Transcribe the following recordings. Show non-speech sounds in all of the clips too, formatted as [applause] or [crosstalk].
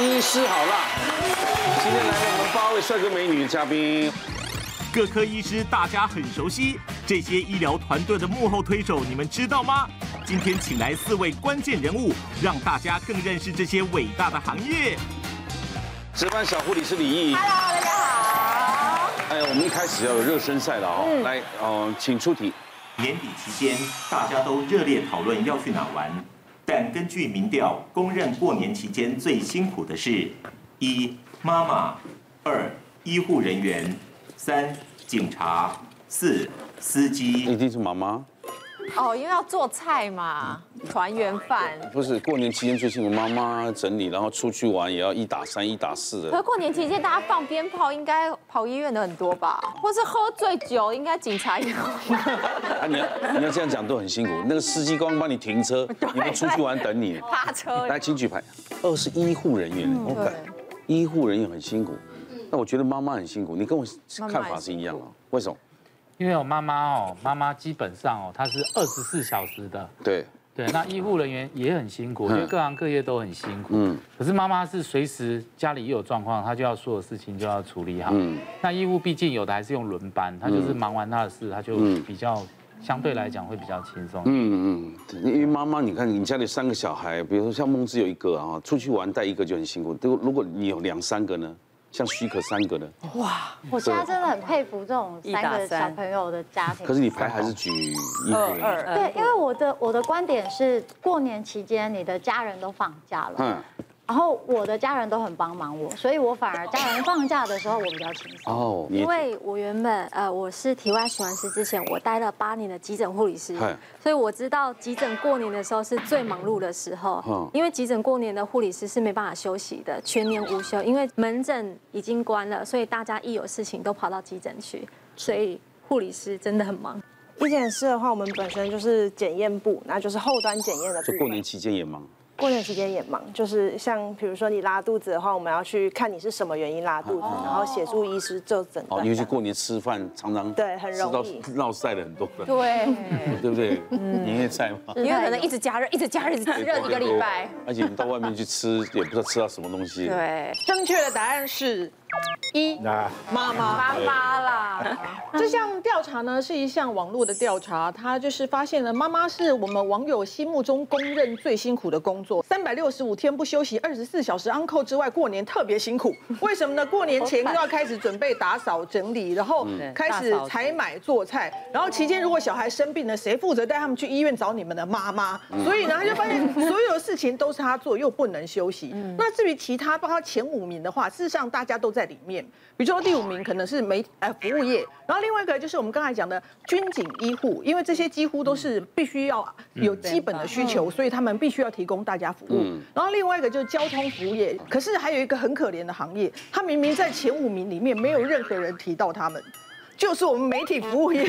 医师好辣，今天来了我们八位帅哥美女的嘉宾，各科医师大家很熟悉，这些医疗团队的幕后推手你们知道吗？今天请来四位关键人物，让大家更认识这些伟大的行业。值班小护理师李毅，Hello，大家好。哎，我们一开始要有热身赛了哦，嗯、来，哦，请出题。年底期间，大家都热烈讨论要去哪玩。但根据民调，公认过年期间最辛苦的是：一妈妈，二医护人员，三警察，四司机。一定是妈妈。哦，因为要做菜嘛，团圆饭。不是过年期间最辛苦，妈妈整理，然后出去玩也要一打三、一打四的。可是过年期间大家放鞭炮，应该跑医院的很多吧？或是喝醉酒，应该警察也有。[laughs] 啊，你要你要这样讲都很辛苦。那个司机刚刚帮你停车，[laughs] 你们出去玩等你。趴车。来，请举牌。二是医护人员，我感医护人员很辛苦。那我觉得妈妈很辛苦，你跟我看法是一样啊，为什么？因为我妈妈哦，妈妈基本上哦，她是二十四小时的。对对，那医护人员也很辛苦，因为各行各业都很辛苦。嗯。可是妈妈是随时家里一有状况，她就要所有事情就要处理好。嗯。那医护毕竟有的还是用轮班，她就是忙完她的事，她就比较相对来讲会比较轻松。嗯嗯。因为妈妈，你看你家里三个小孩，比如说像梦之有一个啊，出去玩带一个就很辛苦。如如果你有两三个呢？像许可三个的哇，我现在真的很佩服这种三个小朋友的家庭。可是你牌还是举一二二。对，因为我的我的观点是，过年期间你的家人都放假了。嗯。然后我的家人都很帮忙我，所以我反而家人放假的时候我比较轻松。哦，因为我原本呃我是体外循环师之前，我待了八年的急诊护理师，所以我知道急诊过年的时候是最忙碌的时候。嗯因为急诊过年的护理师是没办法休息的，全年无休，因为门诊已经关了，所以大家一有事情都跑到急诊去，所以护理师真的很忙。医检师的话，我们本身就是检验部，那就是后端检验的。就过年期间也忙。过年期间也忙，就是像比如说你拉肚子的话，我们要去看你是什么原因拉肚子，然后协助医师就诊断。哦，尤其过年吃饭常常对很容易闹晒了很多的。对，对不对？年夜菜嘛，因为可能一直加热，一直加热，一直热一个礼拜。而且你到外面去吃，也不知道吃到什么东西。对，正确的答案是。一妈妈。妈妈啦，[laughs] 这项调查呢是一项网络的调查，它就是发现了妈妈是我们网友心目中公认最辛苦的工作，三百六十五天不休息，二十四小时 on call 之外，过年特别辛苦。为什么呢？过年前又要开始准备打扫整理，然后开始采买做菜，然后期间如果小孩生病了，谁负责带他们去医院找你们的妈妈？所以呢，他就发现 [laughs] 所有的事情都是他做，又不能休息。那至于其他，包括前五名的话，事实上大家都在里面。比如说第五名可能是媒呃服务业，然后另外一个就是我们刚才讲的军警医护，因为这些几乎都是必须要有基本的需求，所以他们必须要提供大家服务。然后另外一个就是交通服务业，可是还有一个很可怜的行业，他明明在前五名里面没有任何人提到他们。就是我们媒体服务业，[laughs]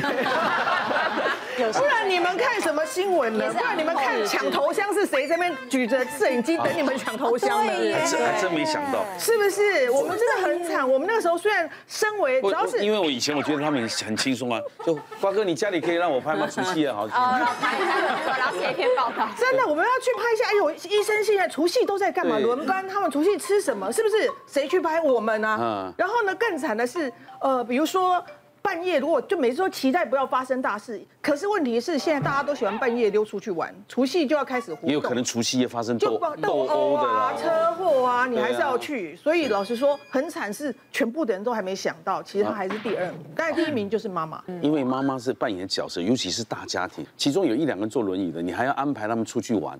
不然你们看什么新闻呢？不然你们看抢头香是谁这边举着摄影机等你们抢头香呢？这还真没想到，是不是？我们真的很惨。我们那个时候虽然身为主要是，因为我以前我觉得他们很轻松啊，就瓜哥你家里可以让我拍吗？除夕啊，好。哦，拍一下，然后写一篇报道。真的，我们要去拍一下。哎呦，医生现在除夕都在干嘛？轮班，他们除夕吃什么？是不是？谁去拍我们呢？嗯。然后呢，更惨的是，呃，比如说。半夜如果就每次说期待不要发生大事，可是问题是现在大家都喜欢半夜溜出去玩，除夕就要开始活动，也有可能除夕夜发生斗斗殴啊、车祸啊，你还是要去。所以老实说，很惨是全部的人都还没想到，其实他还是第二名，刚才第一名就是妈妈，因为妈妈是扮演角色，尤其是大家庭，其中有一两个坐轮椅的，你还要安排他们出去玩，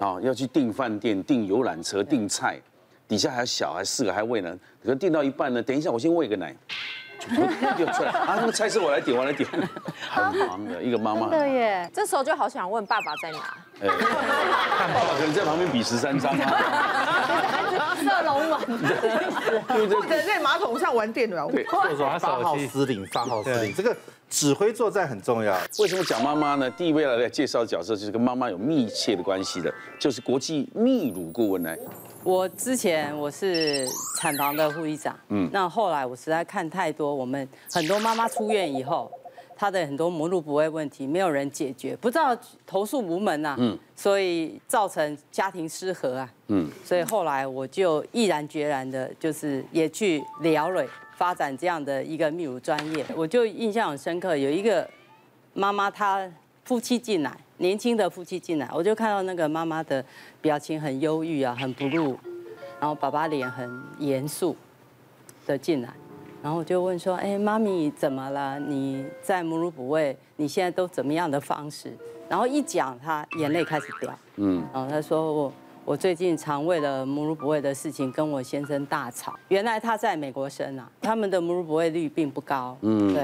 啊，要去订饭店、订游览车、订菜，底下还有小孩四个还喂呢，可能订到一半呢，等一下我先喂个奶。又出来啊！那个菜是我来点，我来点，很忙的一个妈妈。对耶，这时候就好想问爸爸在哪？哎，爸爸可能在旁边比十三张啊。射龙门，或者在马桶上玩电脑。对，或者说发号施令，发号施令，这个指挥作战很重要。为什么讲妈妈呢？第一位来介绍的角色就是跟妈妈有密切的关系的，就是国际泌乳顾问来。我之前我是产房的护理长，嗯，那后来我实在看太多，我们很多妈妈出院以后，她的很多母乳不喂问题没有人解决，不知道投诉无门呐，嗯，所以造成家庭失和啊，嗯，所以后来我就毅然决然的，就是也去辽瑞发展这样的一个泌乳专业，我就印象很深刻，有一个妈妈她夫妻进来，年轻的夫妻进来，我就看到那个妈妈的表情很忧郁啊，很 blue，然后爸爸脸很严肃的进来。然后我就问说，哎，妈咪怎么了？你在母乳哺喂，你现在都怎么样的方式？然后一讲，他眼泪开始掉。嗯，然后他说我我最近常为了母乳哺喂的事情跟我先生大吵。原来他在美国生啊，他们的母乳哺喂率并不高。嗯，对。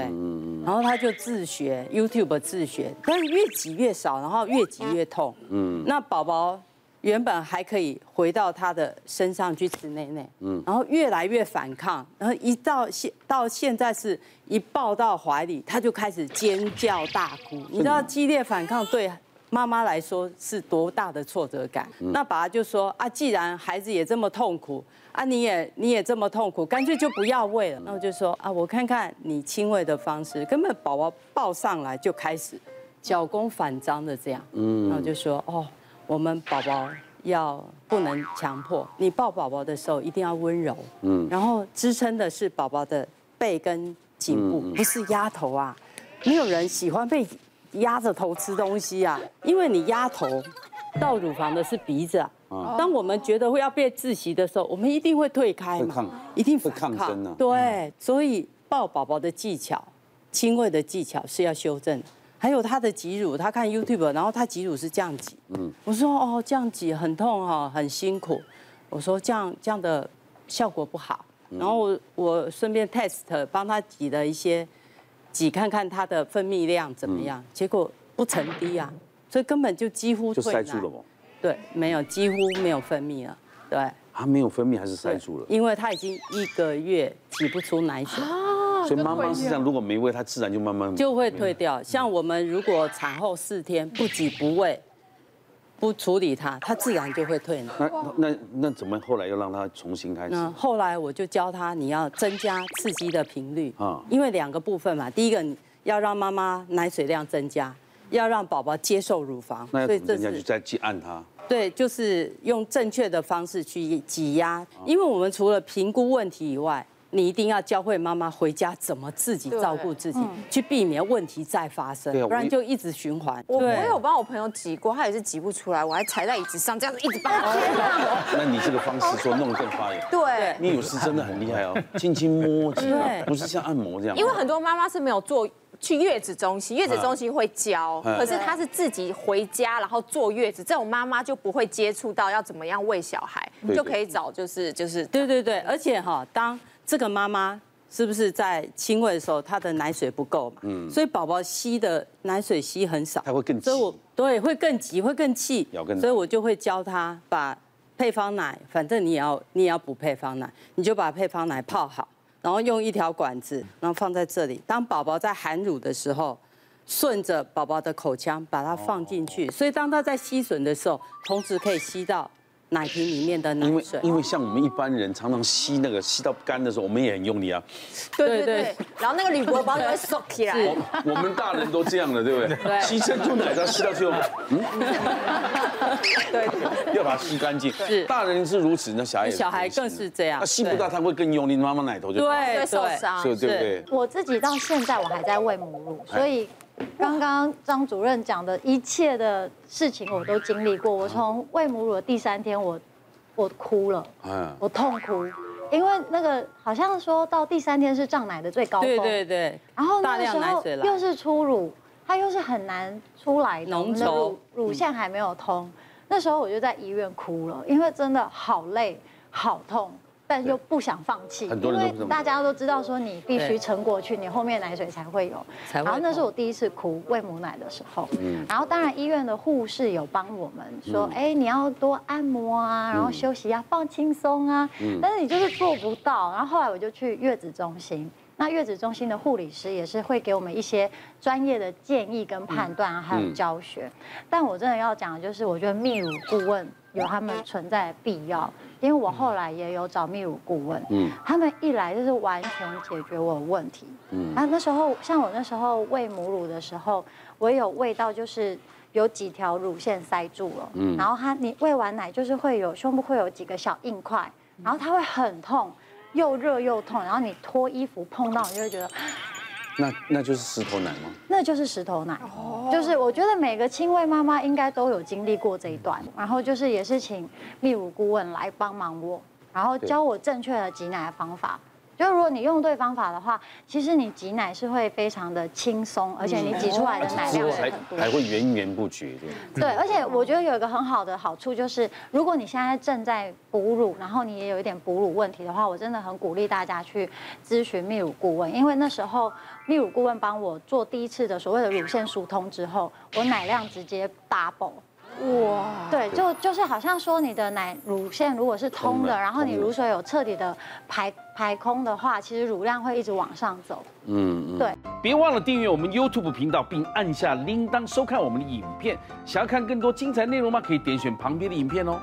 然后他就自学 YouTube 自学，但是越挤越少，然后越挤越痛。嗯，那宝宝。原本还可以回到他的身上去吃奶奶，嗯，然后越来越反抗，然后一到现到现在是一抱到怀里，他就开始尖叫大哭。你知道激烈反抗对妈妈来说是多大的挫折感？那爸爸就说啊，既然孩子也这么痛苦，啊，你也你也这么痛苦，干脆就不要喂了。那我就说啊，我看看你亲喂的方式，根本宝宝抱上来就开始脚弓反张的这样，嗯，然后就说哦。我们宝宝要不能强迫你抱宝宝的时候一定要温柔，嗯，然后支撑的是宝宝的背跟颈部，不是压头啊。没有人喜欢被压着头吃东西啊，因为你压头到乳房的是鼻子啊。当我们觉得会要被窒息的时候，我们一定会退开嘛，一定反抗。对，所以抱宝宝的技巧、亲喂的技巧是要修正的。还有他的挤乳，他看 YouTube，然后他挤乳是这样挤。嗯，我说哦，这样挤很痛哈，很辛苦。我说这样这样的效果不好。然后我我顺便 test 帮他挤了一些，挤看看它的分泌量怎么样。结果不成滴啊，所以根本就几乎。就塞住了吗？对，没有，几乎没有分泌了。对，它没有分泌还是塞住了？因为它已经一个月挤不出奶水。所以妈妈是这样，如果没喂，它自然就慢慢就会退掉。像我们如果产后四天不挤不喂，不处理它，它自然就会退了。那那那怎么后来又让它重新开始？那后来我就教他，你要增加刺激的频率啊，因为两个部分嘛，第一个要让妈妈奶水量增加，要让宝宝接受乳房。那要增加？就再去按它。对，就是用正确的方式去挤压，因为我们除了评估问题以外。你一定要教会妈妈回家怎么自己照顾自己，去避免问题再发生，不然就一直循环。我我有帮我朋友挤过，他也是挤不出来，我还踩在椅子上这样子一直帮他。[laughs] 那你这个方式说弄得更发炎。对，你有时真的很厉害哦，轻轻摸挤，不是像按摩这样。因为很多妈妈是没有做去月子中心，月子中心会教，可是她是自己回家然后坐月子，这种妈妈就不会接触到要怎么样喂小孩，就可以找就是就是对对对，而且哈当。这个妈妈是不是在亲喂的时候，她的奶水不够嘛？嗯，所以宝宝吸的奶水吸很少，他会更急，所以我对会更急，会更气，所以我就会教他把配方奶，反正你也要你也要补配方奶，你就把配方奶泡好，然后用一条管子，然后放在这里，当宝宝在含乳的时候，顺着宝宝的口腔把它放进去，所以当他在吸吮的时候，同时可以吸到。奶瓶里面的奶水，因为因为像我们一般人常常吸那个吸到干的时候，我们也很用力啊。对对对，然后那个铝箔包就会缩起来。我我们大人都这样的，对不对？[laughs] 对。吸珍珠奶茶吸到最后，嗯。对。要把它吸干净。是。大人是如此，那小孩也小孩更是这样。他吸不到，他会更用力，妈妈奶头就对受伤，对不对？我自己到现在我还在喂母乳，所以。刚刚张主任讲的一切的事情我都经历过。我从喂母乳的第三天，我我哭了，嗯我痛哭，因为那个好像说到第三天是胀奶的最高峰，对对对。然后那个时候又是初乳，它又是很难出来的，浓稠，乳乳腺还没有通。那时候我就在医院哭了，因为真的好累，好痛。但又不想放弃，因为大家都知道说你必须撑过去，你后面奶水才会有。然后那是我第一次哭喂母奶的时候，然后当然医院的护士有帮我们说，哎，你要多按摩啊，然后休息啊，放轻松啊。但是你就是做不到。然后后来我就去月子中心，那月子中心的护理师也是会给我们一些专业的建议跟判断，还有教学。但我真的要讲的就是，我觉得泌乳顾问。有他们存在的必要，因为我后来也有找泌乳顾问，嗯，他们一来就是完全解决我的问题，嗯，那那时候像我那时候喂母乳的时候，我有喂到就是有几条乳腺塞住了，嗯，然后他你喂完奶就是会有胸部会有几个小硬块，然后它会很痛，又热又痛，然后你脱衣服碰到你就会觉得。那那就是石头奶吗？那就是石头奶，就是我觉得每个亲喂妈妈应该都有经历过这一段，然后就是也是请泌乳顾问来帮忙我，然后教我正确的挤奶的方法。就如果你用对方法的话，其实你挤奶是会非常的轻松，而且你挤出来的奶量会很多，还会源源不绝的。对，而且我觉得有一个很好的好处就是，如果你现在正在哺乳，然后你也有一点哺乳问题的话，我真的很鼓励大家去咨询泌乳顾问，因为那时候泌乳顾问帮我做第一次的所谓的乳腺疏通之后，我奶量直接 double。哇，对，就就是好像说你的奶乳腺如果是通的，然后你乳水有彻底的排排空的话，其实乳量会一直往上走。嗯，对。别忘了订阅我们 YouTube 频道，并按下铃铛收看我们的影片。想要看更多精彩内容吗？可以点选旁边的影片哦。